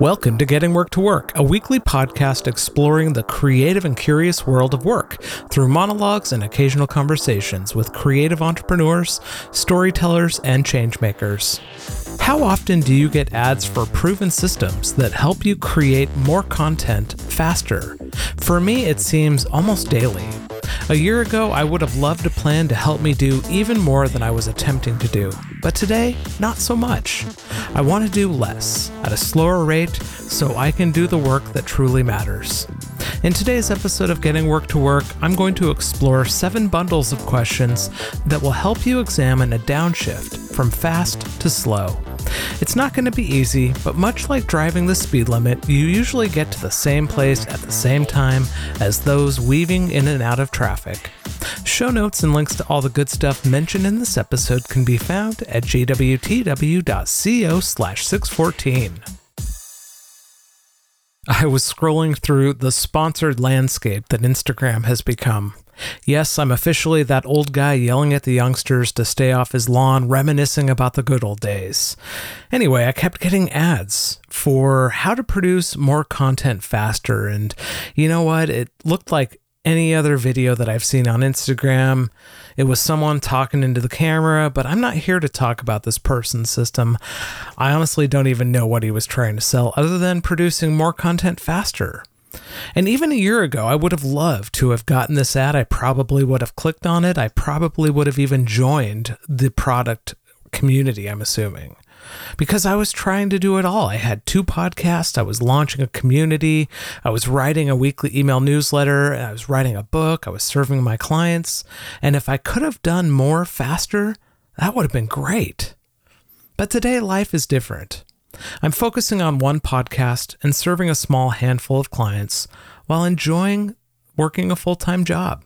Welcome to Getting Work to Work, a weekly podcast exploring the creative and curious world of work through monologues and occasional conversations with creative entrepreneurs, storytellers, and changemakers. How often do you get ads for proven systems that help you create more content faster? For me, it seems almost daily. A year ago, I would have loved a plan to help me do even more than I was attempting to do, but today, not so much. I want to do less, at a slower rate, so I can do the work that truly matters. In today's episode of Getting Work to Work, I'm going to explore seven bundles of questions that will help you examine a downshift from fast to slow. It's not going to be easy, but much like driving the speed limit, you usually get to the same place at the same time as those weaving in and out of traffic. Show notes and links to all the good stuff mentioned in this episode can be found at gwtw.co slash 614. I was scrolling through the sponsored landscape that Instagram has become. Yes, I'm officially that old guy yelling at the youngsters to stay off his lawn, reminiscing about the good old days. Anyway, I kept getting ads for how to produce more content faster. And you know what? It looked like any other video that I've seen on Instagram. It was someone talking into the camera, but I'm not here to talk about this person's system. I honestly don't even know what he was trying to sell other than producing more content faster. And even a year ago, I would have loved to have gotten this ad. I probably would have clicked on it. I probably would have even joined the product community, I'm assuming. Because I was trying to do it all. I had two podcasts, I was launching a community, I was writing a weekly email newsletter, I was writing a book, I was serving my clients. And if I could have done more faster, that would have been great. But today, life is different. I'm focusing on one podcast and serving a small handful of clients while enjoying working a full time job.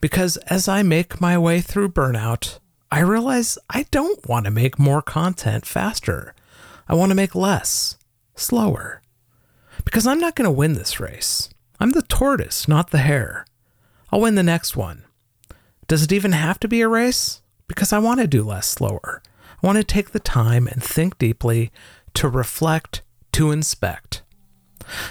Because as I make my way through burnout, I realize I don't want to make more content faster. I want to make less, slower. Because I'm not going to win this race. I'm the tortoise, not the hare. I'll win the next one. Does it even have to be a race? Because I want to do less slower. I want to take the time and think deeply to reflect, to inspect.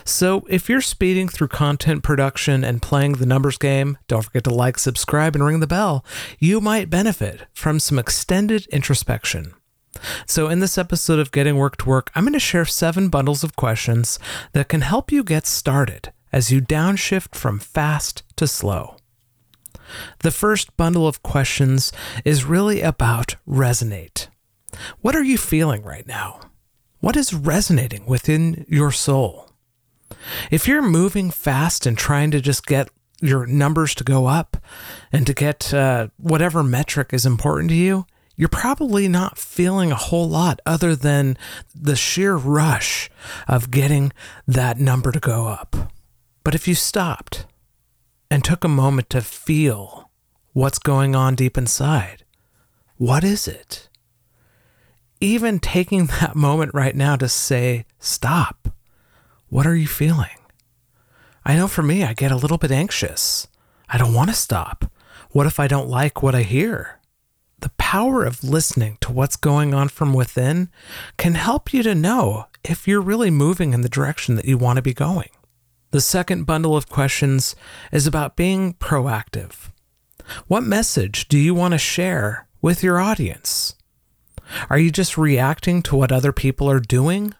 So, if you're speeding through content production and playing the numbers game, don't forget to like, subscribe, and ring the bell. You might benefit from some extended introspection. So, in this episode of Getting Work to Work, I'm going to share seven bundles of questions that can help you get started as you downshift from fast to slow. The first bundle of questions is really about resonate. What are you feeling right now? What is resonating within your soul? If you're moving fast and trying to just get your numbers to go up and to get uh, whatever metric is important to you, you're probably not feeling a whole lot other than the sheer rush of getting that number to go up. But if you stopped and took a moment to feel what's going on deep inside, what is it? Even taking that moment right now to say, stop. What are you feeling? I know for me, I get a little bit anxious. I don't want to stop. What if I don't like what I hear? The power of listening to what's going on from within can help you to know if you're really moving in the direction that you want to be going. The second bundle of questions is about being proactive. What message do you want to share with your audience? Are you just reacting to what other people are doing?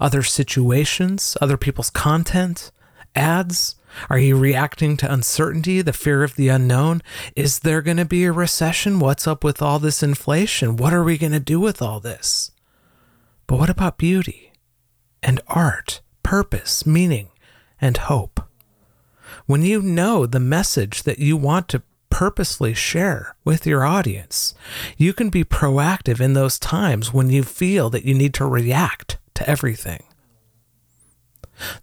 Other situations, other people's content, ads? Are you reacting to uncertainty, the fear of the unknown? Is there going to be a recession? What's up with all this inflation? What are we going to do with all this? But what about beauty and art, purpose, meaning, and hope? When you know the message that you want to purposely share with your audience. You can be proactive in those times when you feel that you need to react to everything.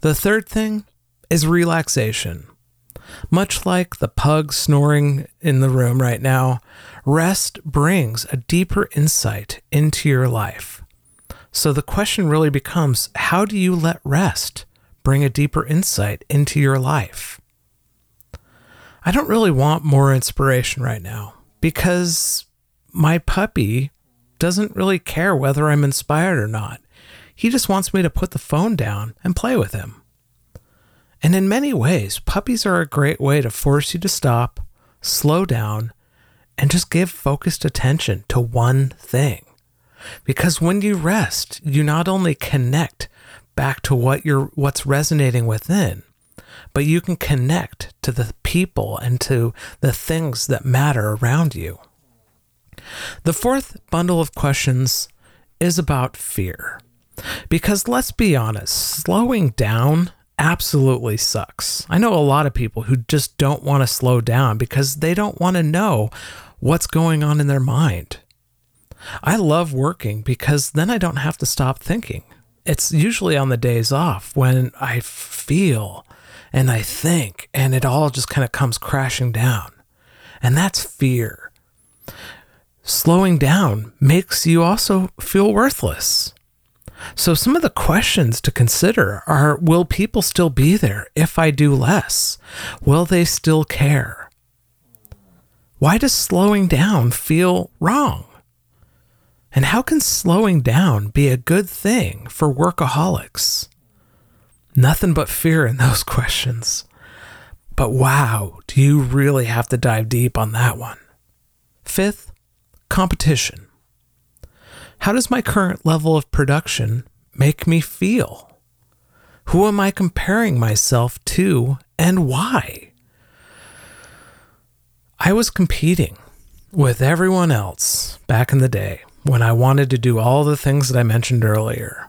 The third thing is relaxation. Much like the pug snoring in the room right now, rest brings a deeper insight into your life. So the question really becomes how do you let rest bring a deeper insight into your life? I don't really want more inspiration right now because my puppy doesn't really care whether I'm inspired or not. He just wants me to put the phone down and play with him. And in many ways, puppies are a great way to force you to stop, slow down, and just give focused attention to one thing. Because when you rest, you not only connect back to what you're what's resonating within, but you can connect to the people and to the things that matter around you. The fourth bundle of questions is about fear. Because let's be honest, slowing down absolutely sucks. I know a lot of people who just don't want to slow down because they don't want to know what's going on in their mind. I love working because then I don't have to stop thinking. It's usually on the days off when I feel and I think and it all just kind of comes crashing down. And that's fear. Slowing down makes you also feel worthless. So, some of the questions to consider are Will people still be there if I do less? Will they still care? Why does slowing down feel wrong? And how can slowing down be a good thing for workaholics? Nothing but fear in those questions. But wow, do you really have to dive deep on that one? Fifth, competition. How does my current level of production make me feel? Who am I comparing myself to and why? I was competing with everyone else back in the day when I wanted to do all the things that I mentioned earlier.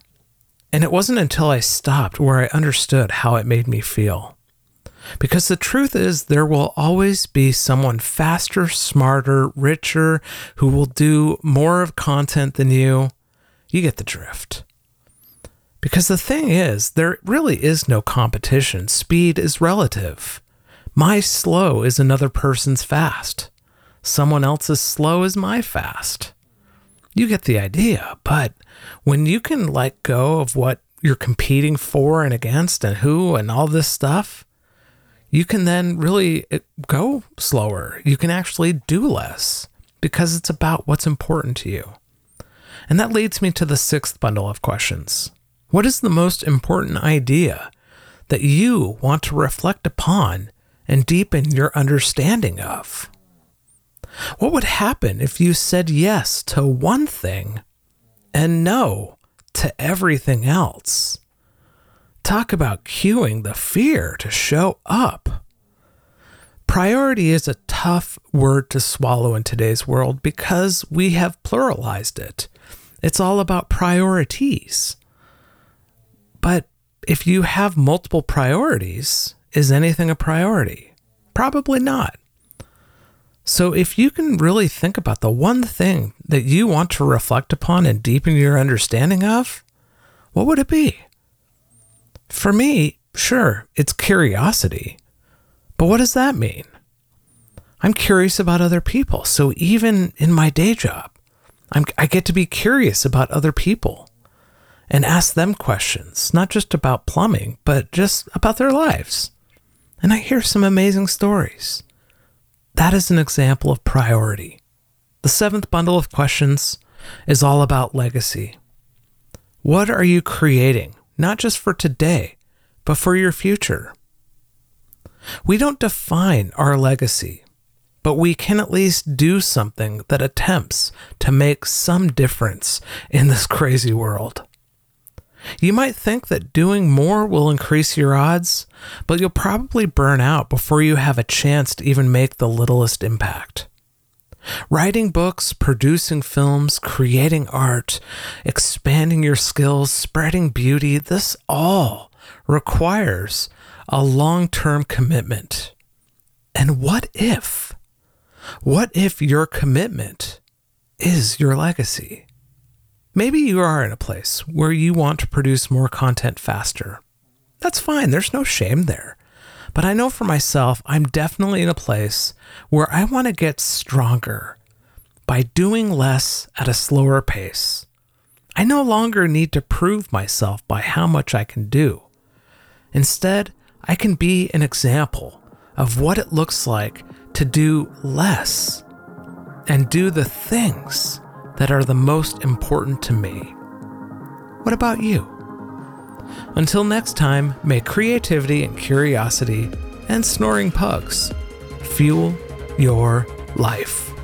And it wasn't until I stopped where I understood how it made me feel. Because the truth is, there will always be someone faster, smarter, richer who will do more of content than you. You get the drift. Because the thing is, there really is no competition. Speed is relative. My slow is another person's fast. Someone else's slow is my fast. You get the idea, but when you can let go of what you're competing for and against and who and all this stuff, you can then really uh, go slower. You can actually do less because it's about what's important to you. And that leads me to the sixth bundle of questions. What is the most important idea that you want to reflect upon and deepen your understanding of? What would happen if you said yes to one thing and no to everything else? Talk about cueing the fear to show up. Priority is a tough word to swallow in today's world because we have pluralized it. It's all about priorities. But if you have multiple priorities, is anything a priority? Probably not. So, if you can really think about the one thing that you want to reflect upon and deepen your understanding of, what would it be? For me, sure, it's curiosity. But what does that mean? I'm curious about other people. So even in my day job, I'm, I get to be curious about other people and ask them questions, not just about plumbing, but just about their lives. And I hear some amazing stories. That is an example of priority. The seventh bundle of questions is all about legacy. What are you creating? not just for today, but for your future. We don't define our legacy, but we can at least do something that attempts to make some difference in this crazy world. You might think that doing more will increase your odds, but you'll probably burn out before you have a chance to even make the littlest impact. Writing books, producing films, creating art, expanding your skills, spreading beauty, this all requires a long term commitment. And what if? What if your commitment is your legacy? Maybe you are in a place where you want to produce more content faster. That's fine, there's no shame there. But I know for myself, I'm definitely in a place where I want to get stronger by doing less at a slower pace. I no longer need to prove myself by how much I can do. Instead, I can be an example of what it looks like to do less and do the things that are the most important to me. What about you? Until next time, may creativity and curiosity and snoring pugs fuel your life.